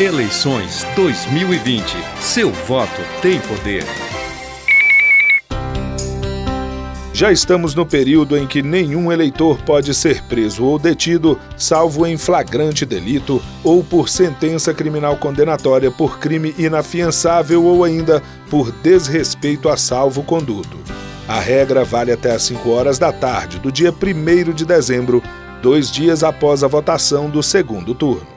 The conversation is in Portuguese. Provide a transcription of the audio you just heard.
Eleições 2020. Seu voto tem poder. Já estamos no período em que nenhum eleitor pode ser preso ou detido, salvo em flagrante delito ou por sentença criminal condenatória por crime inafiançável ou ainda por desrespeito a salvo-conduto. A regra vale até às 5 horas da tarde do dia 1 de dezembro, dois dias após a votação do segundo turno.